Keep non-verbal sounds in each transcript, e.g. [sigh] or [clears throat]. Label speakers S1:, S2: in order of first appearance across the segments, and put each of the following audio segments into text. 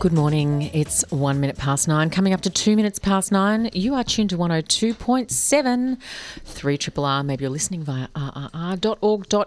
S1: Good morning. It's one minute past nine, coming up to two minutes past nine. You are tuned to 102.7, 3 Triple R. Maybe you're listening via rrr.org.au.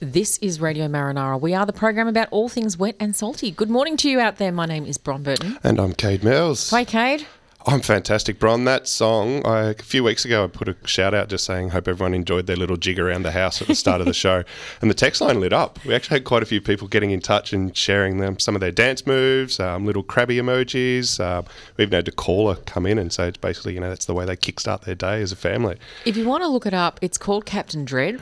S1: This is Radio Marinara. We are the program about all things wet and salty. Good morning to you out there. My name is Bron Burton.
S2: And I'm Cade Mills.
S1: Hi, Cade.
S2: I'm fantastic, Bron. That song, I, a few weeks ago, I put a shout out just saying, hope everyone enjoyed their little jig around the house at the start of the show. [laughs] And the text line lit up. We actually had quite a few people getting in touch and sharing them some of their dance moves, um, little crabby emojis. Um, we even had a caller come in and say it's basically, you know, that's the way they kickstart their day as a family.
S1: If you want to look it up, it's called Captain Dread.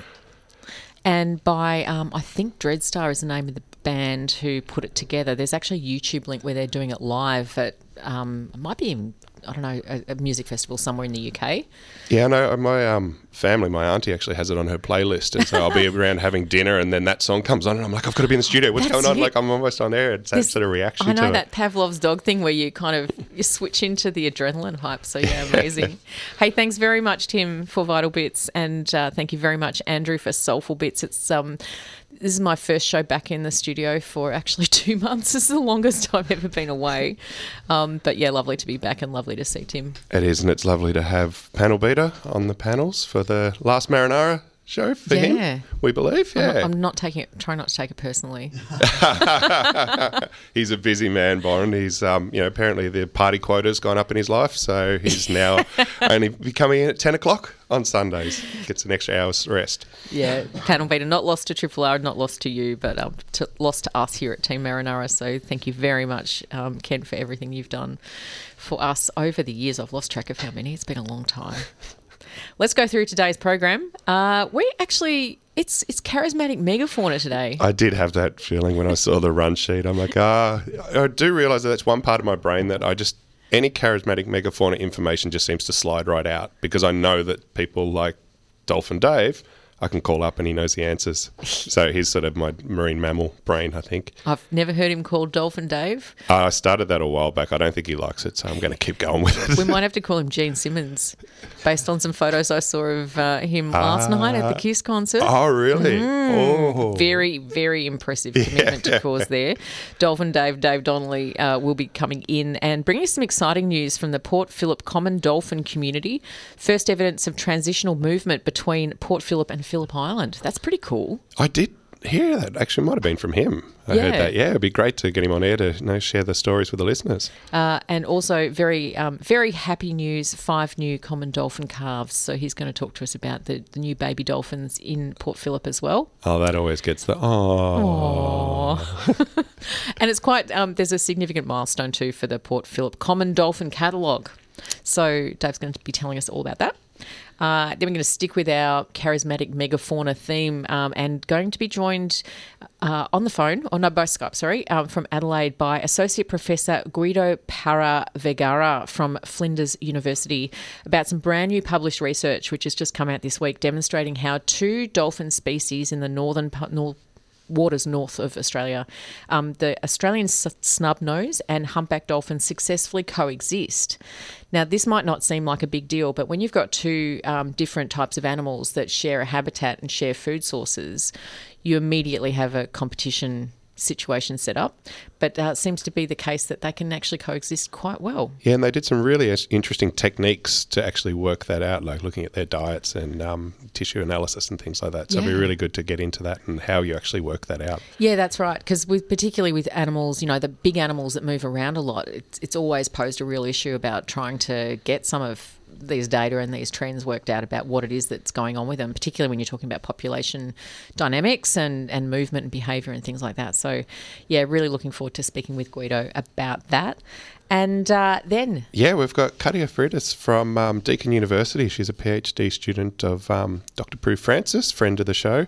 S1: And by, um, I think Dreadstar is the name of the band who put it together. There's actually a YouTube link where they're doing it live at, um, might be even I don't know, a, a, music festival somewhere in the UK.
S2: Yeah, no, my um, family, my auntie actually has it on her playlist, and so I'll be [laughs] around having dinner, and then that song comes on, and I'm like, I've got to be in the studio. What's
S1: That's
S2: going on?
S1: it.
S2: Like I'm almost on air. It's that sort of reaction.
S1: I know that
S2: It.
S1: Pavlov's dog thing where you kind of you switch into the adrenaline hype. So yeah, [laughs] amazing. hey, thanks very much, Tim, for Vital Bits, and uh, thank you very much, Andrew, for Soulful Bits. It's um, this is my first show back in the studio for actually [laughs] two months. This is the longest [laughs] I've ever been away. Um, but yeah, lovely to be back and lovely to see Tim.
S2: It is, and it's lovely to have panel beater on the panels for the last Marinara show for
S1: Yeah.
S2: him. We believe,
S1: I'm,
S2: yeah.
S1: not, I'm not taking it, trying not to take it personally. [laughs]
S2: he's a busy man, Byron. He's, um, you know, apparently the party quota's gone up in his life, so he's now [laughs] only coming in at ten o'clock on Sundays. Gets an extra hour's rest.
S1: Yeah, panel beater not lost to Triple R, not lost to you, but um, to, lost to us here at Team Marinara. So thank you very much, um, Ken, for everything you've done for us over the years. I've lost track of how many. It's been a long time. [laughs] Let's go through today's program. Uh, we actually, it's it's charismatic megafauna today.
S2: I did have that feeling when I saw the run sheet. I'm like, ah, I do realise that that's one part of my brain that I just any charismatic megafauna information just seems to slide right out because I know that people like Dolphin Dave, I can call up and he knows the answers. [laughs] So he's sort of my marine mammal brain, I think.
S1: I've never heard him called Dolphin Dave.
S2: Uh, I started that a while back. I don't think he likes it, so I'm going to keep going with it.
S1: We might have to [laughs] call him Gene Simmons, based on some photos I saw of uh, him last night at the Kiss concert.
S2: oh, really? Oh,
S1: Very, very impressive commitment to cause [laughs] there. Dolphin Dave, Dave Donnelly, uh, will be coming in and bringing us some exciting news from the Port Phillip Common Dolphin community. First evidence of transitional movement between Port Phillip and Phillip Island. That's pretty cool.
S2: I did hear that. Actually, it might have been from him. I
S1: Yeah.
S2: heard that. Yeah, it'd be great to get him on air to you know, share the stories with the listeners.
S1: Uh, and also very, um, very happy news: five new common dolphin calves. So he's going to talk to us about the, the new baby dolphins in Port Phillip as well.
S2: Oh, that always gets the oh. [laughs]
S1: And it's quite, um, there's a significant milestone too for the Port Phillip Common Dolphin Catalogue. So Dave's going to be telling us all about that. Uh, then we're going to stick with our charismatic megafauna theme um, and going to be joined uh, on the phone, or no, by Skype, sorry, um, from Adelaide by Associate Professor Guido Parra Vergara from Flinders University about some brand new published research which has just come out this week demonstrating how two dolphin species in the northern north, waters north of Australia, um, the Australian s- snubnose and humpback dolphins successfully coexist. Now, this might not seem like a big deal, but when you've got two um, different types of animals that share a habitat and share food sources, you immediately have a competition situation set up. But uh, it seems to be the case that they can actually coexist quite well.
S2: Yeah, and they did some really interesting techniques to actually work that out, like looking at their diets and um, tissue analysis and things like that. So it'd be really good to get into that and how you actually work that out.
S1: Yeah, that's right. Because with particularly with animals, you know, the big animals that move around a lot, it's, it's always posed a real issue about trying to get some of these data and these trends worked out about what it is that's going on with them, particularly when you're talking about population dynamics and, and movement and behaviour and things like that. So, yeah, really looking forward to speaking with Guido about that. And uh, then,
S2: Yeah, we've got Katia Freitas from um, Deakin University. She's a PhD student of um, Dr. Prue Francis, friend of the show.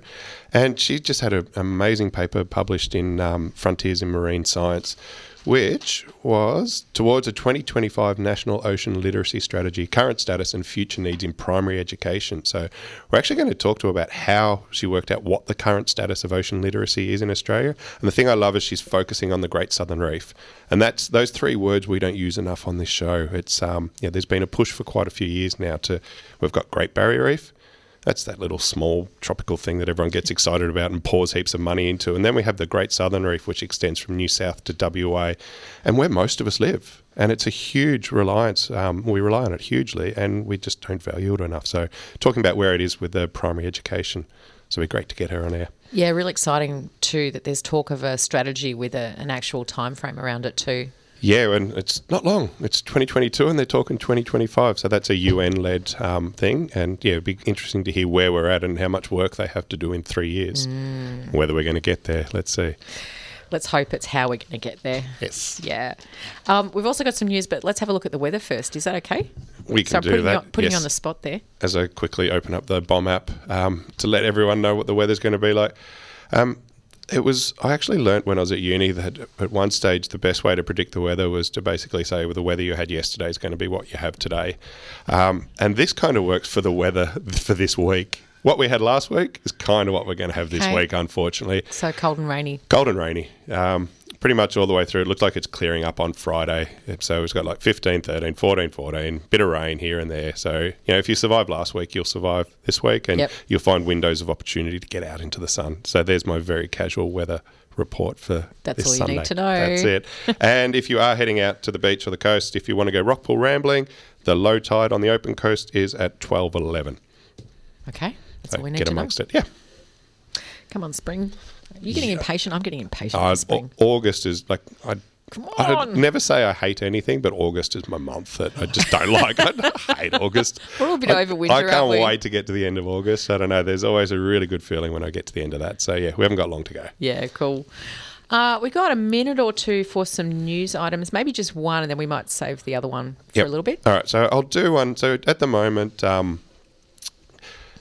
S2: And she just had an amazing paper published in um, Frontiers in Marine Science which was towards a 2025 National Ocean Literacy Strategy, current status and future needs in primary education. So, we're actually going to talk to her about how she worked out what the current status of ocean literacy is in Australia. And the thing I love is she's focusing on the Great Southern Reef, and that's those three words we don't use enough on this show. It's um, yeah, there's been a push for quite a few years now to we've got Great Barrier Reef. That's that little small tropical thing that everyone gets excited about and pours heaps of money into. And then we have the Great Southern Reef, which extends from New South to WA, and where most of us live. And it's a huge reliance. Um, we rely on it hugely, and we just don't value it enough. So, talking about where it is with the primary education, so it'd be great to get her on air.
S1: Yeah, really exciting too that there's talk of a strategy with a, an actual time frame around it too.
S2: Yeah, and it's not long. It's 2022, and they're talking 2025. So that's a UN-led um, thing, and yeah, it'd be interesting to hear where we're at and how much work they have to do in three years.
S1: Mm.
S2: Whether we're going to get there, let's see.
S1: Let's hope it's how we're going to get there.
S2: Yes,
S1: Yeah. Um, we've also got some news, but let's have a look at the weather first. Is that okay?
S2: we
S1: So
S2: can
S1: I'm
S2: do
S1: putting,
S2: that.
S1: on, putting you on the spot there.
S2: As I quickly open up the BOM app um, to let everyone know what the weather's going to be like. Um, it was. I actually learnt when I was at uni that at one stage the best way to predict the weather was to basically say, well, the weather you had yesterday is going to be what you have today, um, and this kind of works for the weather [laughs] for this week. What we had last week is kind of what we're going to have this
S1: Okay.
S2: week, unfortunately.
S1: So cold and rainy.
S2: Cold and rainy. Um, pretty much all the way through. It looks like it's clearing up on Friday. So it's got like 15, 13, 14, 14, bit of rain here and there. So, you know, if you survived last week, you'll survive this week and
S1: Yep.
S2: you'll find windows of opportunity to get out into the sun. So there's my very casual weather report for
S1: That's
S2: this
S1: all you
S2: Sunday.
S1: need to know.
S2: That's it. [laughs] and if you are heading out to the beach or the coast, if you want to go rockpool rambling, the low tide on the open coast is at 12.11.
S1: Okay. That's
S2: So
S1: all we need
S2: get
S1: to know.
S2: amongst it. Yeah.
S1: Come on, spring. You're getting impatient. I'm getting impatient
S2: Uh,
S1: spring.
S2: August is like I.
S1: Come
S2: I'd
S1: on.
S2: never say I hate anything, but August is my month that I just don't like. I [laughs] hate August.
S1: We're all a bit
S2: I,
S1: over winter,
S2: I can't
S1: aren't we?
S2: wait to get to the end of August. I don't know. There's always a really good feeling when I get to the end of that. So yeah, we haven't got long to go.
S1: Yeah, cool. Uh, we got a minute or two for some news items, maybe just one, and then we might save the other one for
S2: Yep.
S1: a little bit.
S2: All right, so I'll do one. So at the moment, um,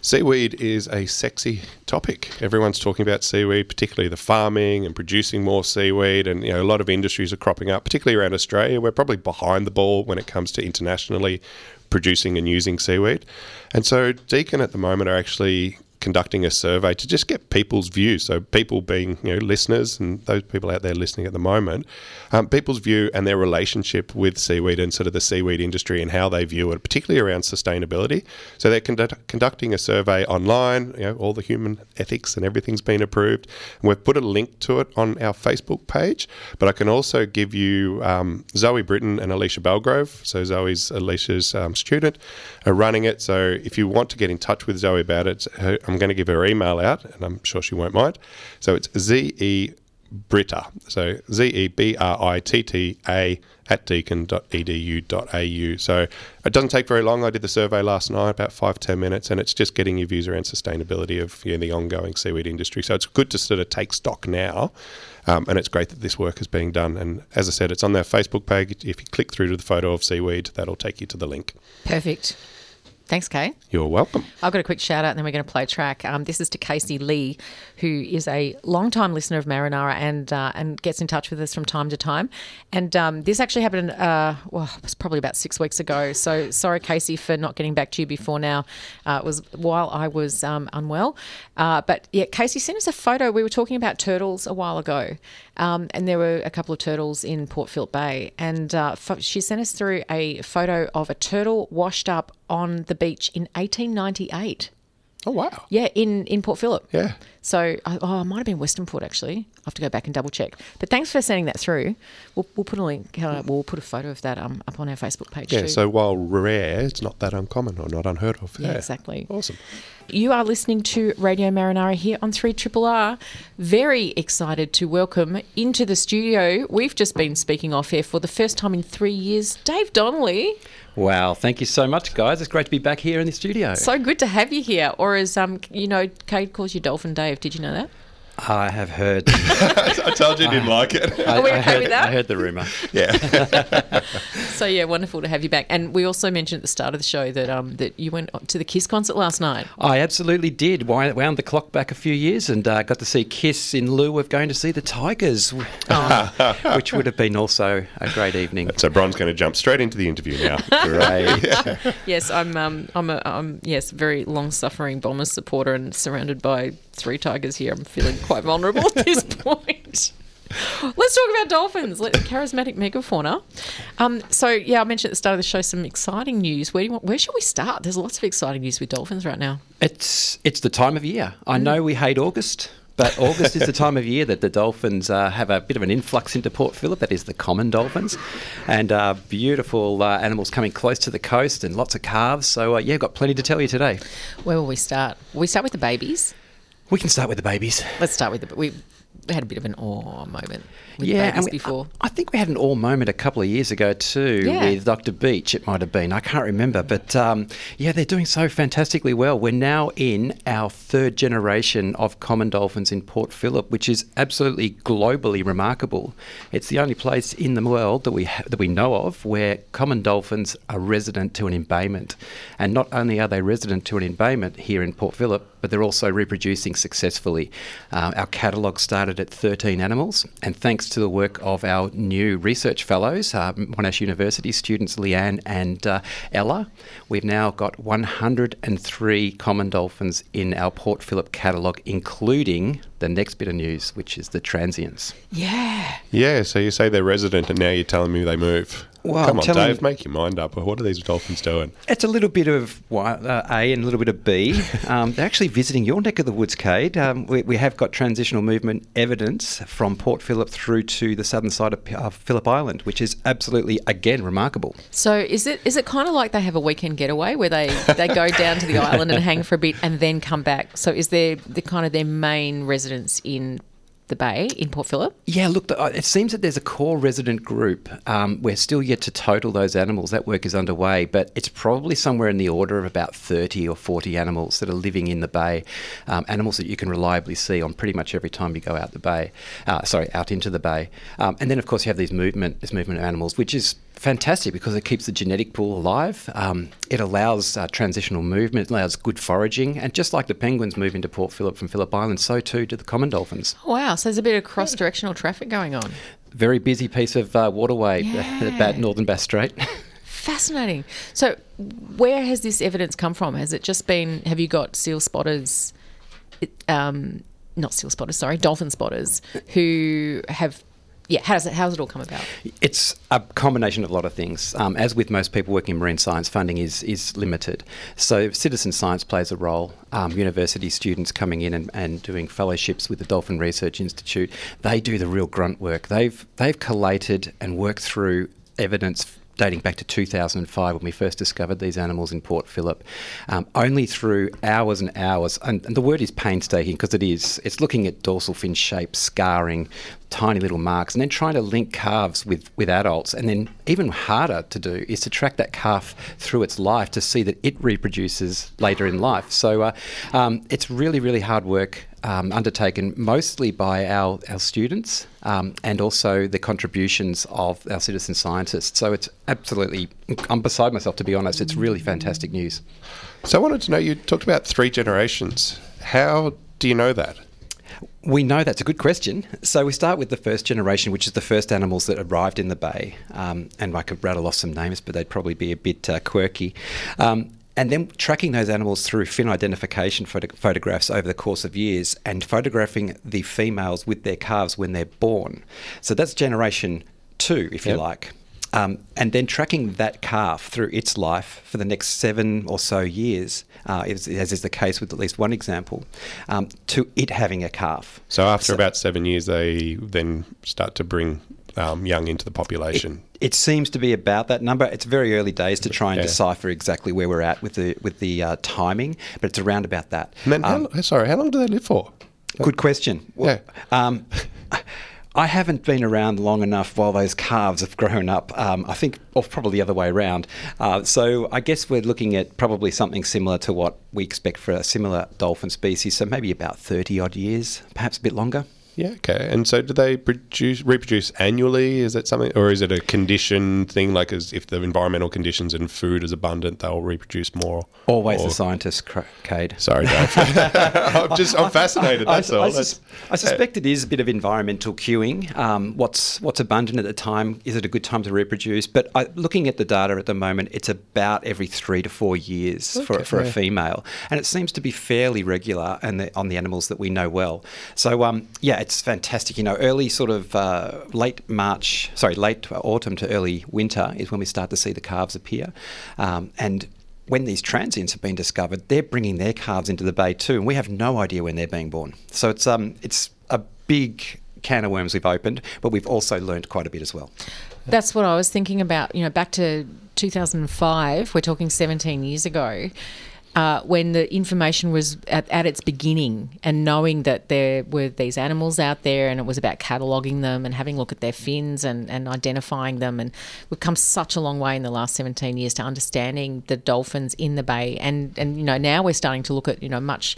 S2: seaweed is a sexy topic. Everyone's talking about seaweed, particularly the farming and producing more seaweed, and you know a lot of industries are cropping up, particularly around Australia. We're probably behind the ball when it comes to internationally producing and using seaweed, and so Deakin at the moment are actually conducting a survey to just get people's views. So people being you know listeners and those people out there listening at the moment, um, people's view and their relationship with seaweed and sort of the seaweed industry and how they view it, particularly around sustainability. So they're conduct- conducting a survey online. You know, all the human ethics and everything's been approved, and we've put a link to it on our Facebook page. But I can also give you um, Zoe Britton and Alecia Bellgrove. So Zoe's Alecia's um, student are running it. So if you want to get in touch with Zoe about it, her, I'm going to give her email out, and I'm sure she won't mind. So it's Z E Britta. So Z E B R I T T A at deakin.edu.au. So it doesn't take very long. I did the survey last night, about five, ten minutes, and it's just getting your views around sustainability of you know, the ongoing seaweed industry. So it's good to sort of take stock now. Um, and it's great that this work is being done. And as I said, it's on their Facebook page. If you click through to the photo of seaweed, that'll take you to the link.
S1: Perfect. Thanks, Kay.
S2: You're welcome.
S1: I've got a quick shout out and then we're going to play track. Um, this is to Casey Lee, who is a long-time listener of Marinara and uh, and gets in touch with us from time to time. And um, this actually happened, uh, well, it was probably about six weeks ago. So sorry, Casey, for not getting back to you before now. Uh, it was while I was um, unwell. Uh, but yeah, Casey sent us a photo. We were talking about turtles a while ago. Um, and there were a couple of turtles in Port Phillip Bay. And uh, she sent us through a photo of a turtle washed up on the beach in 1898.
S2: Oh, wow.
S1: Yeah, in, in Port Phillip.
S2: Yeah.
S1: So, uh, oh, it might have been Western Port actually. I have to go back and double check. But thanks for sending that through. We'll, we'll put a link. Uh, we'll put a photo of that um, up on our Facebook page
S2: Yeah,
S1: too.
S2: so while rare, it's not that uncommon or not unheard of.
S1: Yeah, exactly.
S2: Awesome.
S1: You are listening to Radio Marinara here on 3 Triple R. Very excited to welcome into the studio. We've just been speaking off here for the first time in three years. Dave Donnelly.
S3: Wow, thank you so much, guys. It's great to be back here in the studio.
S1: So good to have you here. Or as um, you know, Cade calls you Dolphin Dave. Did you know that?
S3: I have heard. [laughs]
S2: I told you you didn't like it.
S3: I,
S1: Are we
S3: I
S1: okay
S3: heard,
S1: with that?
S3: I heard the rumor.
S2: yeah. [laughs]
S1: So yeah, wonderful to have you back. And we also mentioned at the start of the show that um that you went to the Kiss concert last night.
S3: I absolutely did. Wound the clock back a few years and uh, got to see Kiss in lieu of going to see the Tigers, [laughs] which would have been also a great evening.
S2: So Bron's going to jump straight into the interview now.
S3: Great.
S1: Yes, I'm um I'm a I'm yes very long suffering Bombers supporter and surrounded by three Tigers here. I'm feeling quite vulnerable at this [laughs] point. Let's talk about dolphins. Let charismatic megafauna. Um, so yeah, I mentioned at the start of the show some exciting news. Where do you want, where should we start? There's lots of exciting news with dolphins right now.
S3: It's it's the time of year. I know we hate August, but August is the time of year that the dolphins uh, have a bit of an influx into Port Phillip. That is the common dolphins, and uh, beautiful uh, animals coming close to the coast and lots of calves. So uh, yeah, got plenty to tell you today.
S1: Where will we start? Will we start with the babies.
S3: We can start with the babies.
S1: Let's start with the we. Had a bit of an awe moment with
S3: yeah,
S1: babies
S3: we-
S1: before.
S3: I, I think we had an all moment a couple of years ago too
S1: Yeah.
S3: with Dr. Beach. It might have been. I can't remember, but um, yeah, they're doing so fantastically well. We're now in our third generation of common dolphins in Port Phillip, which is absolutely globally remarkable. It's the only place in the world that we ha- that we know of where common dolphins are resident to an embayment, and not only are they resident to an embayment here in Port Phillip, but they're also reproducing successfully. Uh, our catalogue started at 13 animals, and thanks to the work of our new research fellows, uh, Monash University students Leanne and uh, Ella, we've now got 103 common dolphins in our Port Phillip catalogue, including the next bit of news, which is the transients.
S1: Yeah.
S2: Yeah, so you say they're resident and now you're telling me they move.
S3: Well,
S2: Come
S3: I'm
S2: on, Dave,
S3: you-
S2: make your mind up. What are these dolphins doing?
S3: It's a little bit of uh, A and a little bit of B. [laughs] Um, they're actually visiting your neck of the woods, Cade. Um, we, we have got transitional movement evidence from Port Phillip through to the southern side of uh, Phillip Island, which is absolutely, again, remarkable.
S1: So is it is it kind of like they have a weekend getaway where they, they go [laughs] down to the island and hang for a bit and then come back? So is there the kind of their main residence in the bay in Port Phillip?
S3: Yeah, look, uh, it seems that there's a core resident group. Um, we're still yet to total those animals. That work is underway, but it's probably somewhere in the order of about 30 or 40 animals that are living in the bay. Um, animals that you can reliably see on pretty much every time you go out the bay. Uh, sorry, out into the bay. Um, and then, of course, you have these movement, this movement of animals, which is fantastic because it keeps the genetic pool alive. Um, it allows uh, transitional movement, it allows good foraging, and just like the penguins move into Port Phillip from Phillip Island, so too do the common dolphins
S1: Wow, so there's a bit of cross directional traffic going on.
S3: very busy piece of uh, waterway [laughs]
S1: Yeah.
S3: at Bat Northern Bass Strait. [laughs]
S1: Fascinating. So where has this evidence come from? Has it just been have you got seal spotters um not seal spotters, sorry, dolphin spotters who have yeah, how does it how does it all come about?
S3: it's a combination of a lot of things. Um, as with most people working in marine science, funding is is limited. So citizen science plays a role. Um, university students coming in and, and doing fellowships with the Dolphin Research Institute, they do the real grunt work. They've they've collated and worked through evidence dating back to 2005 when we first discovered these animals in Port Phillip. Um, only through hours and hours, and, and the word is painstaking because it is, it's looking at dorsal fin shape, scarring, tiny little marks, and then trying to link calves with, with adults. And then even harder to do is to track that calf through its life to see that it reproduces later in life. So uh, um, it's really, really hard work um, undertaken mostly by our, our students um, and also the contributions of our citizen scientists. So it's absolutely, I'm beside myself to be honest. It's really fantastic news.
S2: So I wanted to know, you talked about three generations. How do you know that?
S3: We know that's a good question. So we start with the first generation, which is the first animals that arrived in the bay. Um, and I could rattle off some names, but they'd probably be a bit uh, quirky. Um, and then tracking those animals through fin identification photo- photographs over the course of years and photographing the females with their calves when they're born. So that's generation two, if you like. Um, and then tracking that calf through its life for the next seven or so years, uh, as, as is the case with at least one example, um, to it having a calf.
S2: So after about seven years, they then start to bring um, young into the population.
S3: It seems to be about that number. It's very early days to try and
S2: Yeah.
S3: decipher exactly where we're at with the with the uh, timing, but it's around about that.
S2: then,
S3: Um,
S2: how, sorry, how long do they live for?
S3: Good question. Well, um, I haven't been around long enough while those calves have grown up. Um, I think, or probably the other way around. Uh, so I guess we're looking at probably something similar to what we expect for a similar dolphin species. So maybe about 30 odd years, perhaps a bit longer.
S2: Yeah, okay. And so, do they produce reproduce annually? Is that something, or is it a condition thing? Like, as if the environmental conditions and food is abundant, they'll reproduce more.
S3: Always
S2: or,
S3: the scientist, Cade.
S2: Sorry, Dave. [laughs] I'm just I'm fascinated. That's
S3: I,
S2: all.
S3: I,
S2: That's,
S3: I suspect it is a bit of environmental cueing. Um, what's what's abundant at the time? Is it a good time to reproduce? But I, looking at the data at the moment, it's about every three to four years for,
S2: Okay,
S3: for
S2: yeah.
S3: a female, and it seems to be fairly regular and the, on the animals that we know well. So um, yeah, it's fantastic. You know, early sort of uh, late March, sorry, late autumn to early winter is when we start to see the calves appear, um, and when these transients have been discovered, they're bringing their calves into the bay too, and we have no idea when they're being born. So it's um it's a big can of worms we've opened, but we've also learned quite a bit as well.
S1: That's what I was thinking about. You know, back to 2005, we're talking 17 years ago, uh, when the information was at, at its beginning and knowing that there were these animals out there and it was about cataloguing them and having a look at their fins and, and identifying them. And we've come such a long way in the last 17 years to understanding the dolphins in the bay. And, and you know, now we're starting to look at, you know, much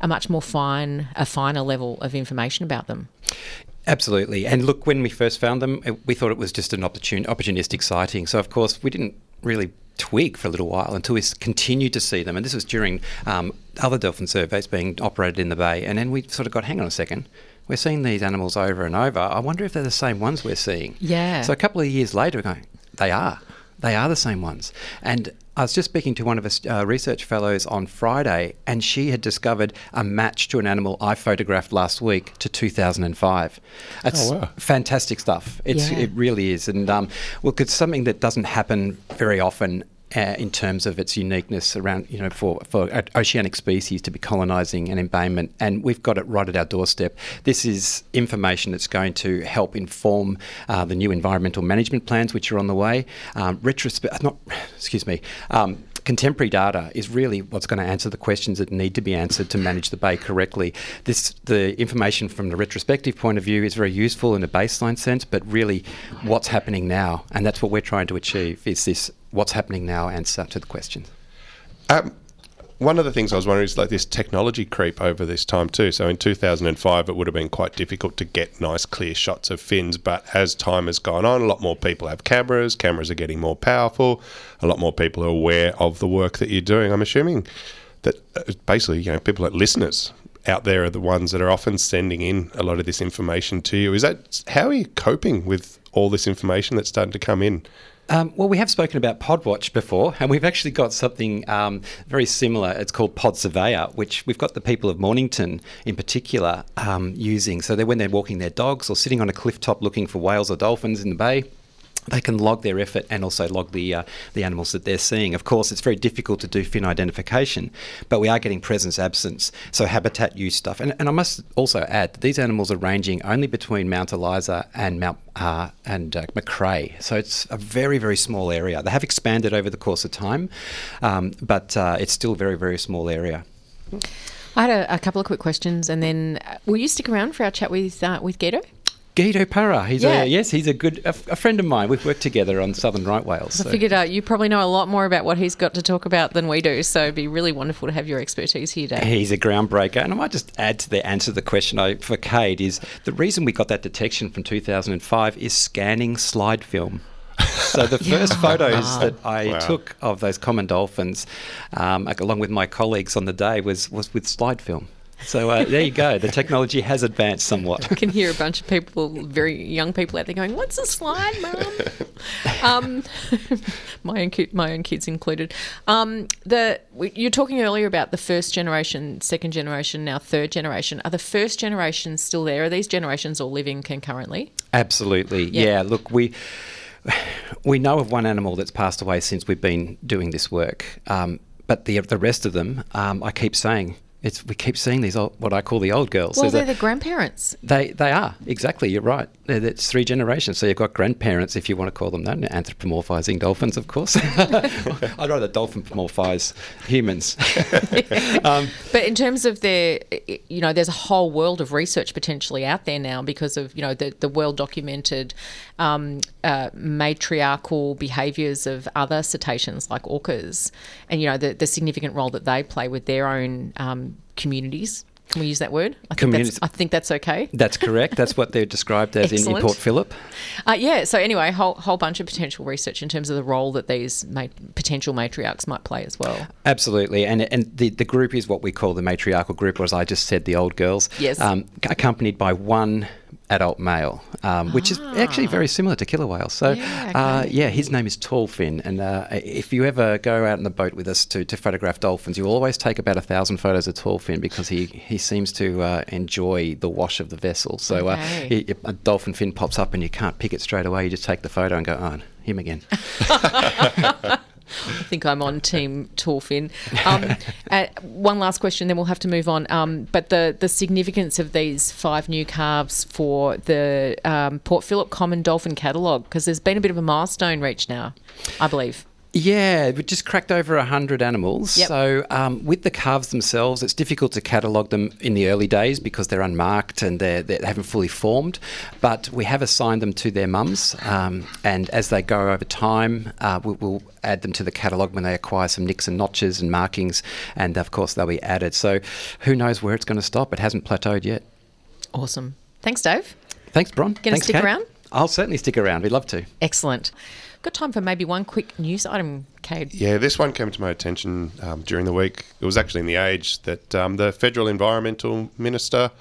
S1: a much more fine, a finer level of information about them.
S3: Absolutely. And look, when we first found them, we thought it was just an opportun- opportunistic sighting. So, of course, we didn't really twig for a little while until we continued to see them. And this was during um, other dolphin surveys being operated in the bay. And then we sort of got, hang on a second. We're seeing these animals over and over. I wonder if they're the same ones we're seeing.
S1: Yeah.
S3: So a couple of years later, we're going, they are. They are the same ones. And I was just speaking to one of us uh, research fellows on Friday, and she had discovered a match to an animal I photographed last week to 2005. It's
S2: Oh, wow.
S3: fantastic stuff. It's,
S1: Yeah.
S3: It really is. And um, look, it's something that doesn't happen very often. Uh, in terms of its uniqueness around, you know, for, for oceanic species to be colonising an embayment, and we've got it right at our doorstep. This is information that's going to help inform uh, the new environmental management plans which are on the way. Um, retrospect, not, [sighs] excuse me. Um, contemporary data is really what's going to answer the questions that need to be answered to manage the bay correctly. This, the information from the retrospective point of view is very useful in a baseline sense, but really what's happening now, and that's what we're trying to achieve, is this what's happening now answer to the questions.
S2: Um, one of the things I was wondering is like this technology creep over this time too. So in 2005, it would have been quite difficult to get nice, clear shots of fins. But as time has gone on, a lot more people have cameras. Cameras are getting more powerful. A lot more people are aware of the work that you're doing. I'm assuming that uh, basically, you know, people like listeners out there are the ones that are often sending in a lot of this information to you. Is that how are you coping with all this information that's starting to come in?
S3: Um, well, we have spoken about PodWatch before, and we've actually got something um, very similar. It's called Pod Surveyor, which we've got the people of Mornington in particular um, using. So that when they're walking their dogs or sitting on a cliff top looking for whales or dolphins in the bay, they can log their effort and also log the uh, the animals that they're seeing. Of course, it's very difficult to do fin identification, but we are getting presence absence, so habitat use stuff. And, and I must also add that these animals are ranging only between Mount Eliza and Mount uh, and uh, McCrae, so it's a very very small area. They have expanded over the course of time, um, but uh, it's still a very very small area.
S1: I had a, a couple of quick questions, and then uh, will you stick around for our chat with uh, with Guido?
S3: Guido Parra, he's
S1: Yeah.
S3: a yes, he's a good a, a friend of mine. We've worked together on Southern Right Whales.
S1: I figured out you probably know a lot more about what he's got to talk about than we do, so it'd be really wonderful to have your expertise here, Dave.
S3: He's a groundbreaker. And I might just add to the answer to the question I, for Cade is the reason we got that detection from 2005 is scanning slide film. So the [laughs] first photos that I
S2: Wow.
S3: took of those common dolphins, um, along with my colleagues on the day, was, was with slide film. So uh, there you go. The technology has advanced somewhat.
S1: I can hear a bunch of people, very young people out there going, "What's a slide, mum?" um, [laughs] my own my own kids included. Um, the you're talking earlier about the first generation, second generation, now third generation. Are the first generations still there? Are these generations all living concurrently?
S3: Absolutely.
S1: Yeah.
S3: Yeah. Look, we we know of one animal that's passed away since we've been doing this work, um, but the the rest of them, um, I keep saying. It's we keep seeing these old, what I call the old girls.
S1: Well,
S3: There's a-
S1: they're the grandparents.
S3: they they are exactly. You're right. It's three generations. So you've got grandparents, if you want to call them that, anthropomorphizing dolphins, of course. [laughs] [laughs] I'd rather dolphin-morphize humans. [laughs] um,
S1: But in terms of their, you know, there's a whole world of research potentially out there now because of, you know, the, the well documented um, uh, matriarchal behaviours of other cetaceans like orcas and, you know, the, the significant role that they play with their own um, communities. Can we use that word? I think, that's, I think that's okay.
S3: that's correct. That's what they're described as in, in Port Phillip.
S1: Uh, yeah. So anyway, whole whole bunch of potential research in terms of the role that these ma- potential matriarchs might play as well.
S3: Absolutely, and and the, the group is what we call the matriarchal group, or as I just said, the old girls.
S1: Yes.
S3: Um, accompanied by one adult male, um, which is actually very similar to killer whales. So,
S1: Ah. Yeah,
S3: uh, yeah, his name is Tallfin, and uh, if you ever go out in the boat with us to, to photograph dolphins, you'll always take about a thousand photos of Tallfin because he, he seems to uh, enjoy the wash of the vessel. So,
S1: Okay.
S3: uh, he, a dolphin fin pops up and you can't pick it straight away. You just take the photo and go, oh, him again. [laughs] [laughs]
S1: I think I'm on Team Tallfin. Um, [laughs] uh, one last question, then we'll have to move on. Um, but the, the significance of these five new calves for the um, Port Phillip Common Dolphin Catalogue, because there's been a bit of a milestone reached now, I believe.
S3: Yeah, we just cracked over 100 animals.
S1: Yep.
S3: So, um, with the calves themselves, it's difficult to catalogue them in the early days because they're unmarked and they're, they haven't fully formed. But we have assigned them to their mums, um, and as they go over time, uh, we, we'll add them to the catalogue when they acquire some nicks and notches and markings, and of course, they'll be added. So, who knows where it's going to stop? It hasn't plateaued yet.
S1: Awesome. Thanks, Dave.
S3: Thanks, Bron.
S1: Gonna stick
S3: Kate.
S1: around?
S3: I'll certainly stick around. We'd love to.
S1: Excellent. Got time for maybe one quick news item, Cade.
S2: Yeah, this one came to my attention um, during the week. It was actually in the Age that um, the federal environmental minister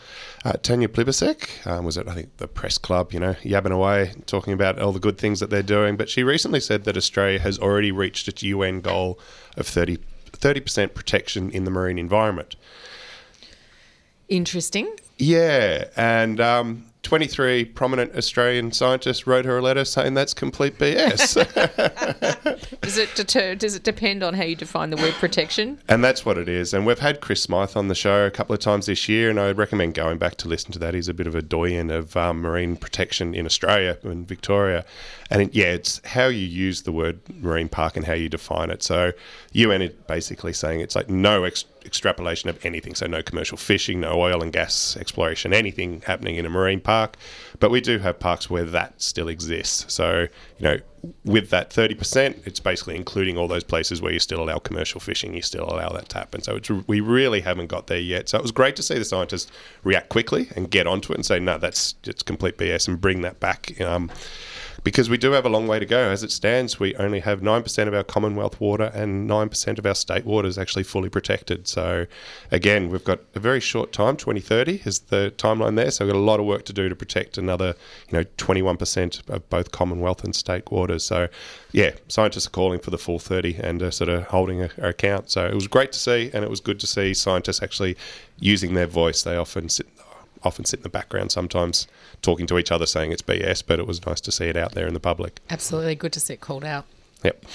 S2: uh, Tanya Plibersek um, was at I think the press club, you know, yabbing away, talking about all the good things that they're doing. But she recently said that Australia has already reached its UN goal of 30 percent protection in the marine environment.
S1: Interesting.
S2: Yeah, and um, 23 prominent Australian scientists wrote her a letter saying that's complete BS. [laughs] [laughs]
S1: Does it deter, does it depend on how you define the word protection?
S2: And that's what it is. And we've had Chris Smyth on the show a couple of times this year, and I would recommend going back to listen to that. He's a bit of a doyen of um, marine protection in Australia and Victoria. And it, yeah, it's how you use the word marine park and how you define it. So UN is basically saying it's like no ex- extrapolation of anything. So no commercial fishing, no oil and gas exploration, anything happening in a marine park. But we do have parks where that still exists. So, you know, with that 30%, it's basically including all those places where you still allow commercial fishing, you still allow that to happen. So we really haven't got there yet. So it was great to see the scientists react quickly and get onto it and say, no, that's it's complete BS and bring that back. Um, because we do have a long way to go. As it stands, we only have 9% of our Commonwealth water and 9% of our state water is actually fully protected. So, again, we've got a very short time, 2030 is the timeline there. So, we've got a lot of work to do to protect another, you know, 21% of both Commonwealth and state waters. So, yeah, scientists are calling for the full 30 and uh, sort of holding a account. So, it was great to see, and it was good to see scientists actually using their voice. They often sit often sit in the background sometimes talking to each other saying it's BS, but it was nice to see it out there in the public.
S1: Absolutely. Good to see it called out.
S2: Yep.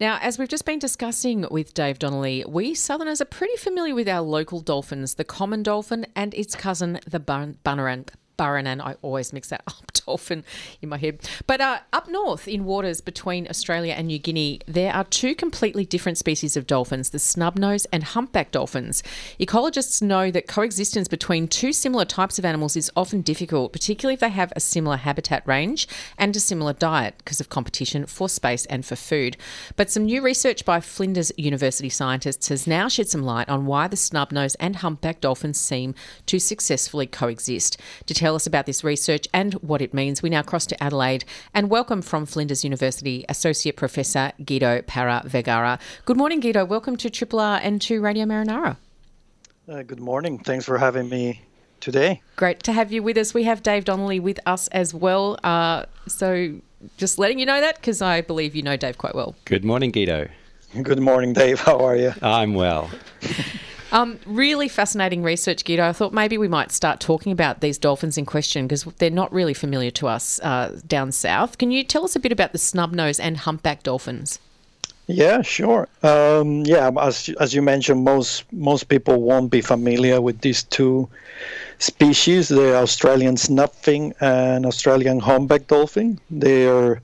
S1: Now, as we've just been discussing with Dave Donnelly, we Southerners are pretty familiar with our local dolphins, the common dolphin and its cousin, the bun- Bunaran. Burrunan, I always mix that [laughs] up, dolphin in my head. But uh, up north in waters between Australia and New Guinea, there are two completely different species of dolphins, the snubnose and humpback dolphins. Ecologists know that coexistence between two similar types of animals is often difficult, particularly if they have a similar habitat range and a similar diet because of competition for space and for food. But some new research by Flinders University scientists has now shed some light on why the snubnose and humpback dolphins seem to successfully coexist. To tell us about this research and what it means, we now cross to Adelaide and welcome from Flinders University Associate Professor Guido Parra Vergara. Good morning, Guido. Welcome to Triple R and to Radio Marinara.
S4: Uh, good morning. Thanks for having me today.
S1: Great to have you with us. We have Dave Donnelly with us as well. Uh, so just letting you know that because I believe you know Dave quite well.
S3: Good morning, Guido.
S4: Good morning, Dave. How are you?
S3: I'm well. [laughs]
S1: Um, really fascinating research, Guido. I thought maybe we might start talking about these dolphins in question because they're not really familiar to us uh, down south. Can you tell us a bit about the snub nose and humpback dolphins?
S4: Yeah, sure. Um, yeah, as as you mentioned, most most people won't be familiar with these two species: the Australian snubfin and Australian humpback dolphin. They are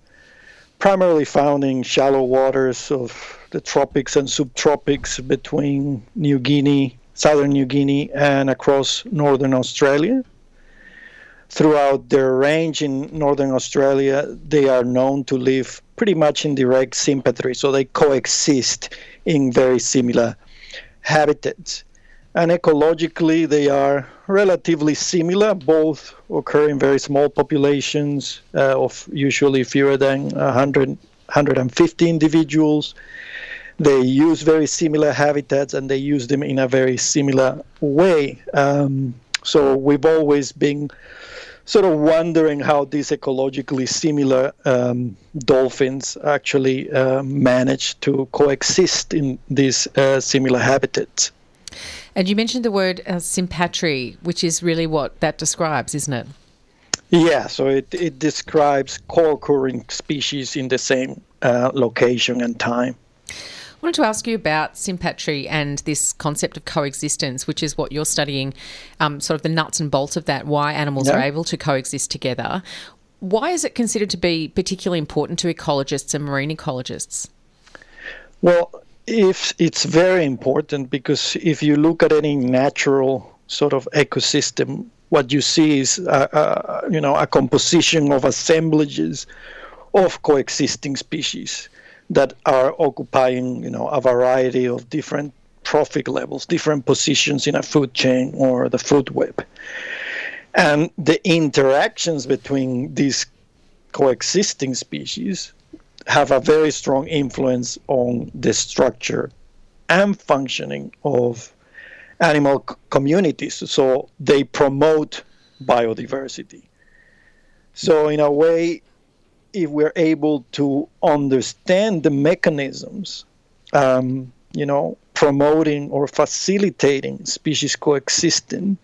S4: primarily found in shallow waters of the tropics and subtropics between New Guinea, southern New Guinea, and across northern Australia. Throughout their range in northern Australia, they are known to live pretty much in direct sympatry, so they coexist in very similar habitats. And ecologically, they are relatively similar. Both occur in very small populations uh, of usually fewer than 100, 150 individuals. They use very similar habitats and they use them in a very similar way. Um, so we've always been sort of wondering how these ecologically similar um, dolphins actually uh, manage to coexist in these uh, similar habitats.
S1: And you mentioned the word uh, sympatry, which is really what that describes, isn't it?
S4: Yeah, so it, it describes co occurring species in the same uh, location and time.
S1: I wanted to ask you about sympatry and this concept of coexistence, which is what you're studying, um, sort of the nuts and bolts of that, why animals yeah. are able to coexist together. Why is it considered to be particularly important to ecologists and marine ecologists?
S4: Well, if it's very important because if you look at any natural sort of ecosystem, what you see is uh, uh, you know a composition of assemblages of coexisting species that are occupying, you know, a variety of different trophic levels, different positions in a food chain or the food web. And the interactions between these coexisting species have a very strong influence on the structure and functioning of animal c- communities. So they promote biodiversity. So, in a way, if we're able to understand the mechanisms, um, you know, promoting or facilitating species coexisting,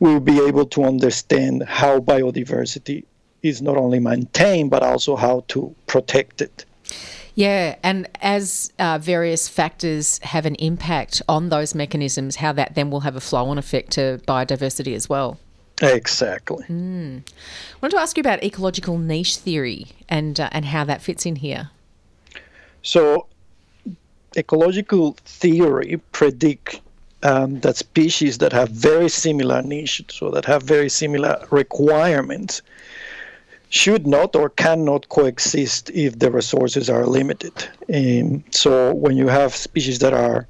S4: we'll be able to understand how biodiversity is not only maintained but also how to protect it.
S1: Yeah, and as uh, various factors have an impact on those mechanisms, how that then will have a flow on effect to biodiversity as well.
S4: Exactly.
S1: Mm. I want to ask you about ecological niche theory and uh, and how that fits in here.
S4: So, ecological theory predict um, that species that have very similar niches, so that have very similar requirements, should not or cannot coexist if the resources are limited. Um, so, when you have species that are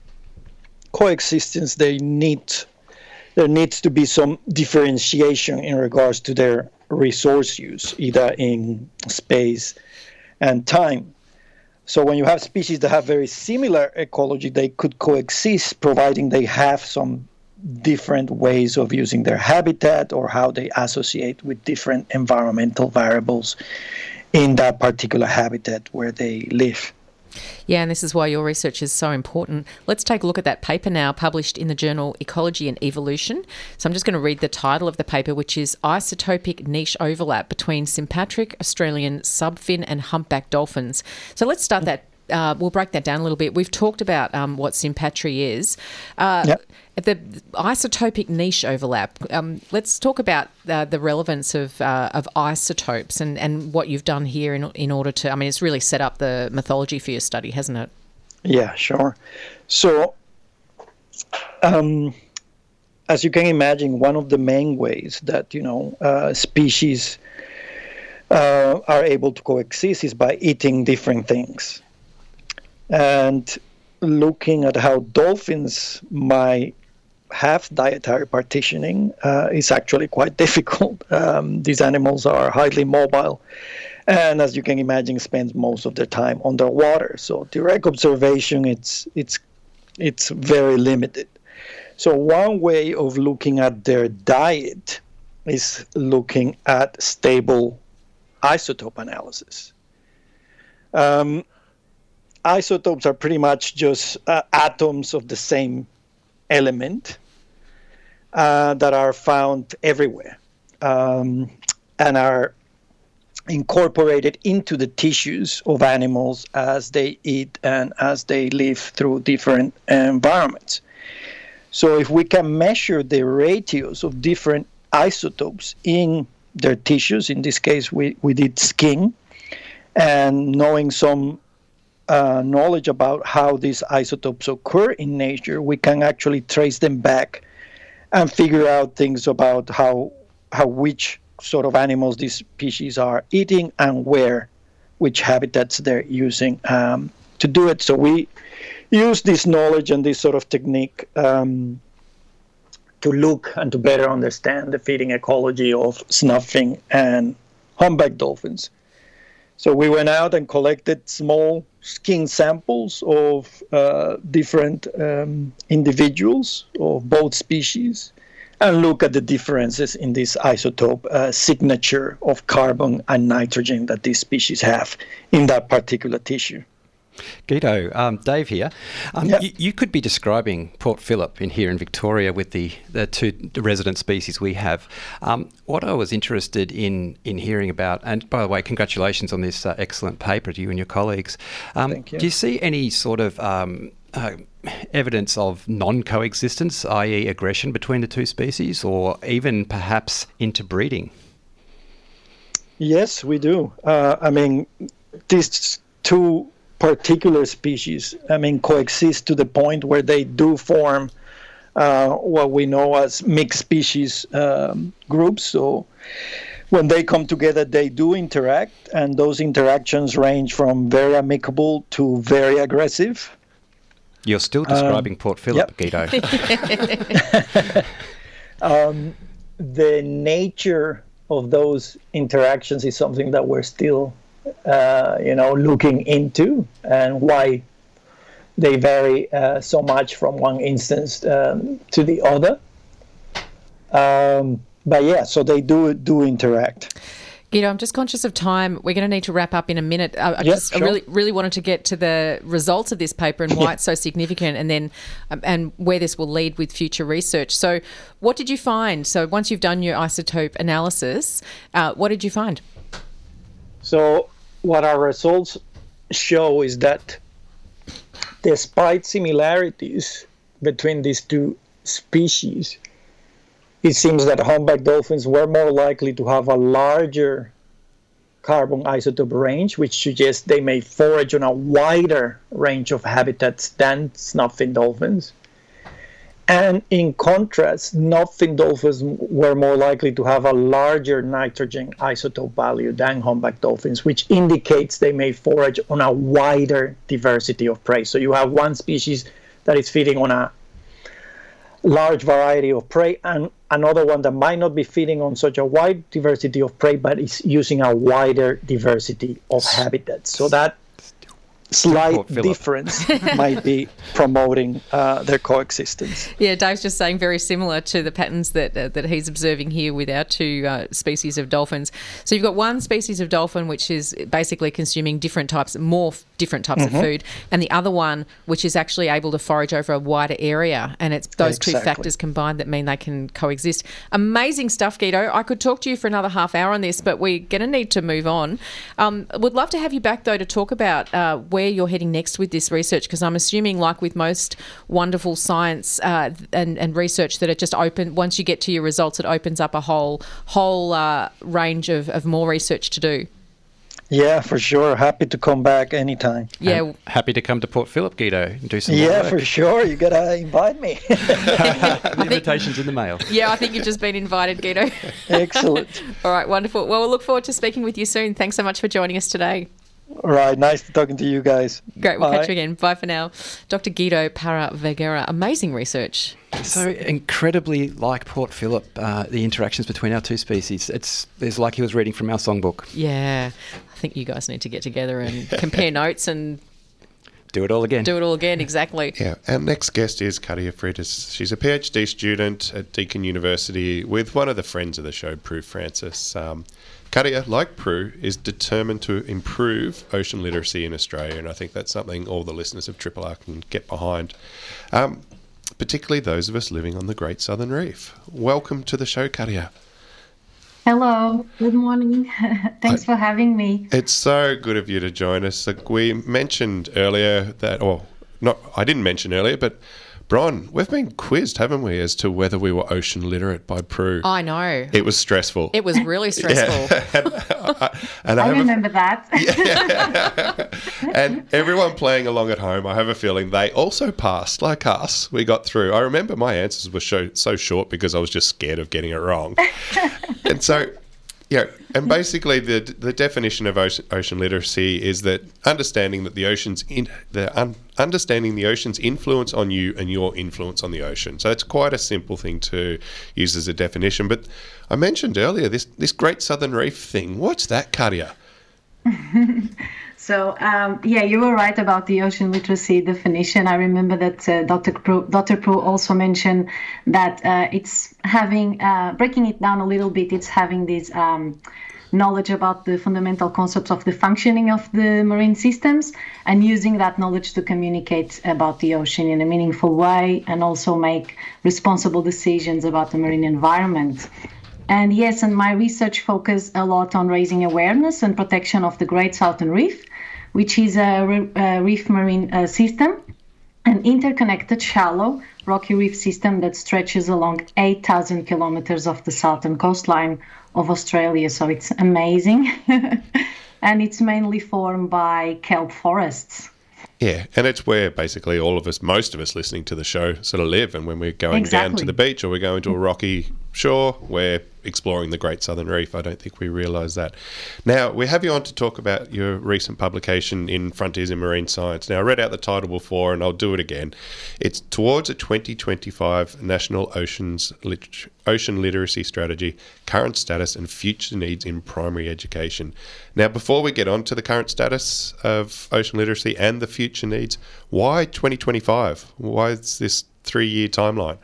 S4: coexistence, they need there needs to be some differentiation in regards to their resource use, either in space and time. So when you have species that have very similar ecology, they could coexist, providing they have some different ways of using their habitat or how they associate with different environmental variables in that particular habitat where they live.
S1: Yeah, and this is why your research is so important. Let's take a look at that paper now, published in the journal Ecology and Evolution. So I'm just going to read the title of the paper, which is Isotopic Niche Overlap Between Sympatric Australian Snubfin and Humpback Dolphins. So let's start that uh, we'll break that down a little bit. We've talked about um, what sympatry is. Uh, yep. The isotopic niche overlap. Um, let's talk about uh, the relevance of uh, of isotopes and, and what you've done here in in order to. I mean, it's really set up the mythology for your study, hasn't it?
S4: Yeah, sure. So, um, as you can imagine, one of the main ways that you know uh, species uh, are able to coexist is by eating different things and looking at how dolphins might have dietary partitioning uh, is actually quite [laughs] difficult. Um, these animals are highly mobile, and as you can imagine, spend most of their time underwater. So direct observation, it's it's it's very limited. So one way of looking at their diet is looking at stable isotope analysis. Um, isotopes are pretty much just uh, atoms of the same element uh, that are found everywhere um, and are incorporated into the tissues of animals as they eat and as they live through different environments. So, if we can measure the ratios of different isotopes in their tissues, in this case, we, we did skin, and knowing some uh, knowledge about how these isotopes occur in nature, we can actually trace them back and figure out things about how how which sort of animals these species are eating and where, which habitats they're using um, to do it. So we use this knowledge and this sort of technique um, to look and to better understand the feeding ecology of snubfin and humpback dolphins. So we went out and collected small skin samples of uh, different um, individuals of both species and look at the differences in this isotope uh, signature of carbon and nitrogen that these species have in that particular tissue.
S3: Guido, um, Dave here. Um,
S4: Yep.
S3: you, you could be describing Port Phillip in here in Victoria with the, the two resident species we have. Um, what I was interested in in hearing about, and by the way, congratulations on this uh, excellent paper to you and your colleagues. Um,
S4: Thank you.
S3: Do you see any sort of um, uh, evidence of non-coexistence, i.e., aggression between the two species, or even perhaps interbreeding?
S4: Yes, we do. Uh, I mean, these two particular species, I mean, coexist to the point where they do form uh, what we know as mixed species um, groups. So when they come together, they do interact, and those interactions range from very amicable to very aggressive.
S3: You're still describing Port Phillip,
S4: yep.
S3: Guido. [laughs]
S4: the nature of those interactions is something that we're still, uh, you know, looking into, and why they vary uh, so much from one instance um, to the other. Um, but yeah, so they do do interact.
S1: Guido, I'm just conscious of time. We're going to need to wrap up in a minute. I, I
S4: Yeah,
S1: just I really, really wanted to get to the results of this paper and why [laughs] it's so significant, and then um, and where this will lead with future research. So, what did you find? So, once you've done your isotope analysis, uh, what did you find?
S4: So, what our results show is that despite similarities between these two species, it seems that humpback dolphins were more likely to have a larger carbon isotope range, which suggests they may forage on a wider range of habitats than snubfin dolphins. And in contrast, snubfin dolphins were more likely to have a larger nitrogen isotope value than humpback dolphins, which indicates they may forage on a wider diversity of prey. So you have one species that is feeding on a large variety of prey and another one that might not be feeding on such a wide diversity of prey but is using a wider diversity of habitats so that slight difference [laughs] might be promoting uh, their coexistence
S1: Yeah, Dave's just saying very similar to the patterns that uh, that he's observing here with our two uh, species of dolphins. So you've got one species of dolphin which is basically consuming different types, more f- different types of food, and the other one which is actually able to forage over a wider area. And it's those two factors combined that mean they can coexist. Amazing stuff, Guido. I could talk to you for another half hour on this, but we're going to need to move on. Um, would love to have you back though to talk about uh, where you're heading next with this research, because I'm assuming, like with most wonderful science uh, and, and research, that it just open once you get to your results, it opens up a whole whole uh, range of, of more research to do.
S4: Yeah for sure happy to come back anytime
S1: Yeah,
S3: And happy to come to Port Phillip, Guido, and do some more
S4: yeah
S3: work.
S4: for sure you gotta invite me [laughs]
S3: The invitation's in the mail.
S1: yeah, I think you've just been invited, Guido. [laughs]
S4: excellent [laughs]
S1: All right, wonderful. Well, we'll look forward to speaking with you soon. Thanks so much for joining us today.
S4: all right nice talking to you guys
S1: Great. We'll
S4: Bye.
S1: catch you again. Bye for now. Dr. Guido Parra Vergara. Amazing research.
S3: So incredibly like Port Phillip, uh, the interactions between our two species. It's it's like he was reading from our songbook.
S1: Yeah. I think you guys need to get together and [laughs] compare notes and
S3: Do it all again.
S1: do it all again. Exactly.
S2: Yeah, our next guest is Katia Freitas. She's a PhD student at Deakin University with one of the friends of the show, Prue Francis. Um, Katia, like Prue, is determined to improve ocean literacy in Australia, and I think that's something all the listeners of Triple R can get behind, um, particularly those of us living on the Great Southern Reef. Welcome to the show, Katia.
S5: Hello, good morning. [laughs] Thanks for having me.
S2: It's so good of you to join us. Like we mentioned earlier that, or not, I didn't mention earlier, but Bron, we've been quizzed, haven't we, as to whether we were ocean literate by Prue.
S1: I know.
S2: It was stressful.
S1: It was really [laughs] stressful. [laughs]
S2: and uh,
S5: I
S2: have a-
S5: remember that. [laughs]
S2: and everyone playing along at home, I have a feeling they also passed, like us. We got through. I remember my answers were so, so short because I was just scared of getting it wrong. and so, yeah, and basically the the definition of ocean, literacy is that understanding that the ocean's in the un, understanding the ocean's influence on you and your influence on the ocean. So it's quite a simple thing to use as a definition. But I mentioned earlier this this Great Southern Reef thing. What's that, Katia? [laughs]
S5: So, um, yeah, you were right about the ocean literacy definition. I remember that uh, Dr. Prue, Dr. Also mentioned that uh, it's having, uh, breaking it down a little bit, it's having this um, knowledge about the fundamental concepts of the functioning of the marine systems and using that knowledge to communicate about the ocean in a meaningful way and also make responsible decisions about the marine environment. And yes, and my research focused a lot on raising awareness and protection of the Great Southern Reef, which is a, re- a reef marine uh, system, an interconnected, shallow, rocky reef system that stretches along 8,000 kilometers of the southern coastline of Australia. So it's amazing. [laughs] and it's mainly formed by kelp forests.
S2: Yeah, and it's where basically all of us, most of us listening to the show, sort of live. And when we're going down to the beach or we're going to a rocky shore, we're exploring the Great Southern Reef. I don't think we realise that. Now, we have you on to talk about your recent publication in Frontiers in Marine Science. Now, I read out the title before and I'll do it again. It's Towards a 2025 National Oceans Lit- Ocean Literacy Strategy, Current Status and Future Needs in Primary Education. Now, before we get on to the current status of ocean literacy and the future needs, why 2025? Why is this three year timeline?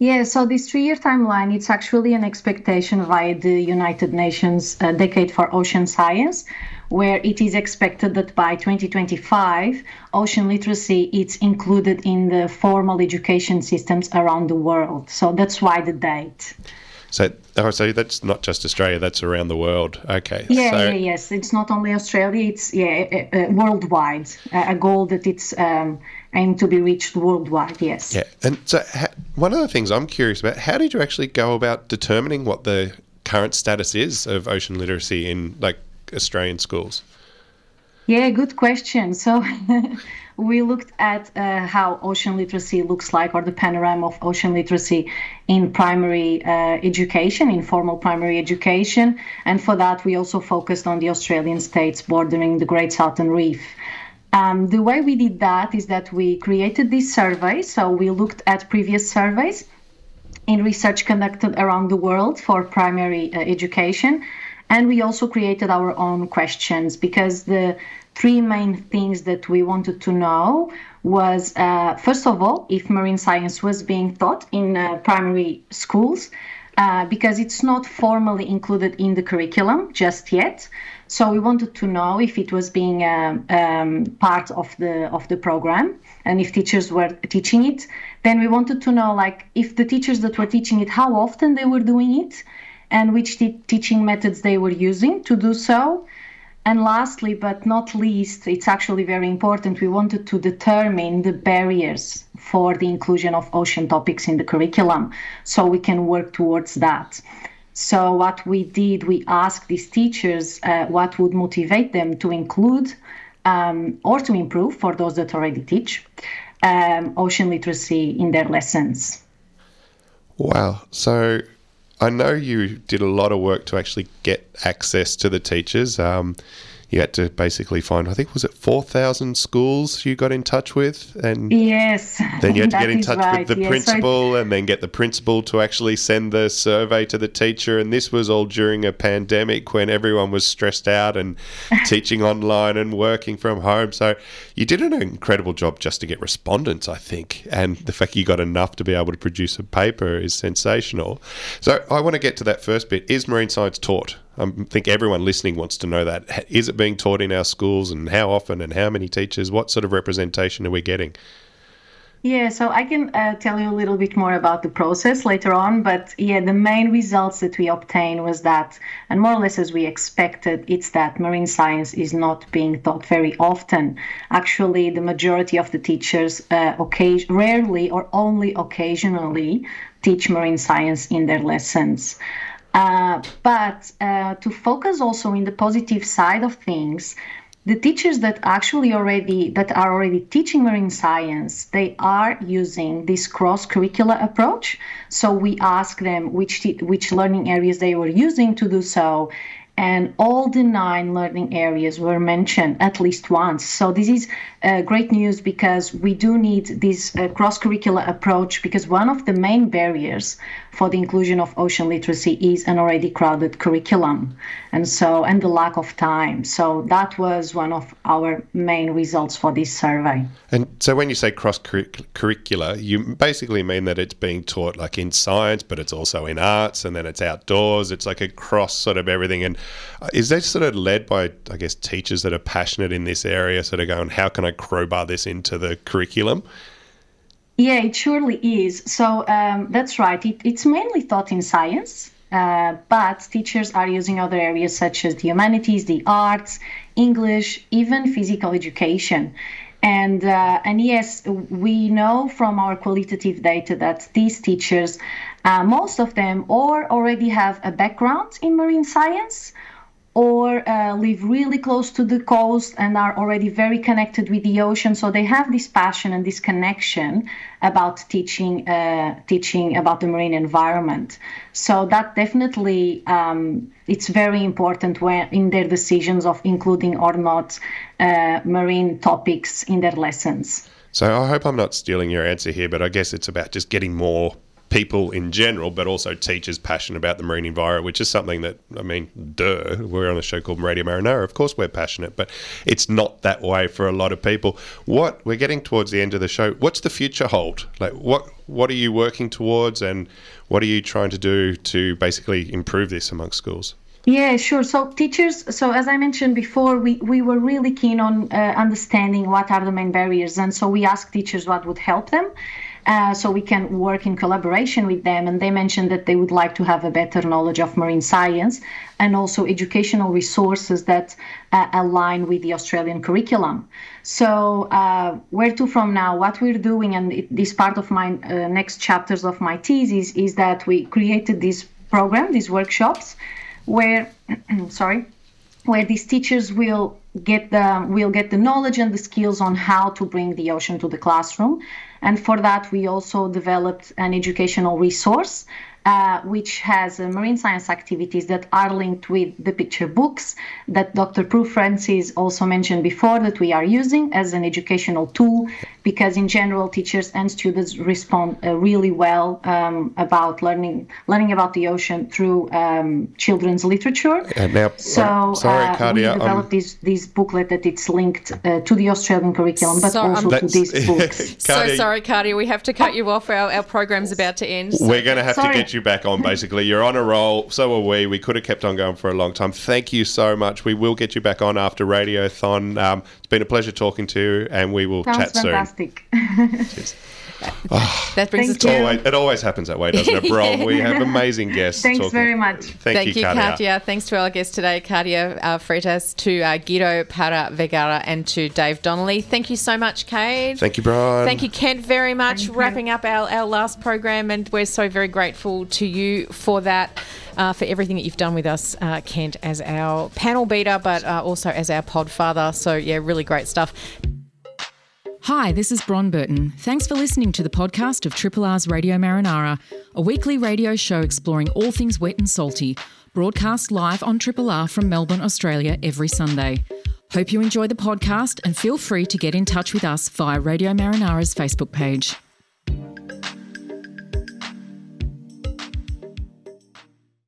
S5: Yeah, so this three year timeline, it's actually an expectation via the United Nations uh, Decade for Ocean Science, where it is expected that by 2025, ocean literacy is included in the formal education systems around the world. So that's why the date.
S2: So, oh, so that's not just Australia, that's around the world. Okay.
S5: Yeah,
S2: so,
S5: yeah, yes. It's not only Australia, it's yeah, uh, uh, worldwide. Uh, a goal that it's um, aimed to be reached worldwide, yes.
S2: Yeah. And so, ha- one of the things I'm curious about, how did you actually go about determining what the current status is of ocean literacy in like Australian schools?
S5: Yeah, good question. So [laughs] we looked at uh, how ocean literacy looks like, or the panorama of ocean literacy in primary uh, education, in formal primary education. And for that, we also focused on the Australian states bordering the Great Southern Reef. Um, the way we did that is that we created this survey. So we looked at previous surveys in research conducted around the world for primary uh, education. And we also created our own questions because the three main things that we wanted to know was uh, first of all, if marine science was being taught in uh, primary schools, uh, because it's not formally included in the curriculum just yet. So we wanted to know if it was being um, um, part of the of the program and if teachers were teaching it. Then we wanted to know like if the teachers that were teaching it, how often they were doing it, and which te- teaching methods they were using to do so. And lastly, but not least, it's actually very important, we wanted to determine the barriers for the inclusion of ocean topics in the curriculum so we can work towards that. So, what we did, we asked these teachers uh, what would motivate them to include um, or to improve, for those that already teach, um, ocean literacy in their lessons.
S2: Wow. So I know you did a lot of work to actually get access to the teachers. Um, you had to basically find, I think, was it 4,000 schools you got in touch with? And
S5: Yes.
S2: then you had to get in touch
S5: right.
S2: with the
S5: Yes, so
S2: principal and then get the principal to actually send the survey to the teacher. And this was all during a pandemic when everyone was stressed out and [laughs] teaching online and working from home. So you did an incredible job just to get respondents, I think. And the fact you got enough to be able to produce a paper is sensational. So I want to get to that first bit. Is marine science taught? I think everyone listening wants to know that. Is it being taught in our schools and how often and how many teachers? What sort of representation are we getting?
S5: Yeah, so I can uh, tell you a little bit more about the process later on, but yeah, the main results that we obtained was that, and more or less as we expected, it's that marine science is not being taught very often. Actually, the majority of the teachers uh, occasion, rarely or only occasionally teach marine science in their lessons. Uh, but uh, to focus also in the positive side of things, the teachers that actually already that are already teaching marine science they are using this cross curricular approach so we ask them which which learning areas they were using to do so and all the nine learning areas were mentioned at least once. So this is uh, great news because we do need this uh, cross-curricular approach because one of the main barriers for the inclusion of ocean literacy is an already crowded curriculum, and so and the lack of time. So that was one of our main results for this survey.
S2: And so when you say cross-curricular, you basically mean that it's being taught like in science, but it's also in arts, and then it's outdoors. It's like a cross sort of everything and uh, is that sort of led by, I guess, teachers that are passionate in this area, sort of going, how can I crowbar this into the curriculum?
S5: Yeah, it surely is. So um, that's right. It, it's mainly taught in science, uh, but teachers are using other areas such as the humanities, the arts, English, even physical education. And uh, and yes, we know from our qualitative data that these teachers, uh, most of them, or already have a background in marine science, or uh, live really close to the coast and are already very connected with the ocean. So they have this passion and this connection about teaching uh, teaching about the marine environment. So that definitely um, it's very important when in their decisions of including or not uh, marine topics in their lessons.
S2: So I hope I'm not stealing your answer here, but I guess it's about just getting more people in general, but also teachers passionate about the marine environment, which is something that, I mean, duh, we're on a show called Radio Marinara. Of course, we're passionate, but it's not that way for a lot of people. What we're getting towards the end of the show, what's the future hold? Like, what what are you working towards, and what are you trying to do to basically improve this amongst schools?
S5: Yeah, sure. So teachers, so as I mentioned before, we, we were really keen on uh, understanding what are the main barriers. And so we asked teachers what would help them uh, so we can work in collaboration with them. And they mentioned that they would like to have a better knowledge of marine science and also educational resources that uh, align with the Australian curriculum. So, uh, where to from now? What we're doing, and it, this part of my uh, next chapters of my thesis, is that we created this program, these workshops, where, [clears throat] sorry, where these teachers will get the will get the knowledge and the skills on how to bring the ocean to the classroom and for that, we also developed an educational resource uh, which has uh, marine science activities that are linked with the picture books that Dr. Prue Francis also mentioned before that we are using as an educational tool because in general teachers and students respond uh, really well um, about learning learning about the ocean through um, children's literature.
S2: now,
S5: so sorry, uh, we developed um, this this booklet that it's linked uh, to the Australian curriculum, but also to these books. [laughs]
S1: so sorry, Katia, we have to cut you off. Our, our program's about to end.
S2: So. We're going to have sorry. to get you back on. [laughs] Basically, you're on a roll. So are we. We could have kept on going for a long time. Thank you so much. We will get you back on after Radiothon. Um, it's been a pleasure talking to you, and we will
S5: Sounds
S2: chat
S5: fantastic.
S2: soon.
S1: Oh, [laughs] that brings
S2: Thank us to always, it always happens that way, doesn't it, Bron? [laughs] yeah. We have amazing guests.
S5: Thanks talking. very much.
S2: Thank,
S1: Thank you,
S2: Katia.
S1: Katia. Thanks to our guests today, Katia uh, Freitas, to uh, Guido Parra Vergara, and to Dave Donnelly. Thank you so much, Kate.
S2: Thank you, Bron.
S1: Thank you, Kent, very much. Thank Wrapping you. up our, our last program, and we're so very grateful to you for that. Uh, for everything that you've done with us, uh, Kent, as our panel beater, but uh, also as our pod father. So, yeah, really great stuff.
S6: Hi, this is Bron Burton. Thanks for listening to the podcast of Triple R's Radio Marinara, a weekly radio show exploring all things wet and salty, broadcast live on Triple R from Melbourne, Australia every Sunday. Hope you enjoy the podcast and feel free to get in touch with us via Radio Marinara's Facebook page.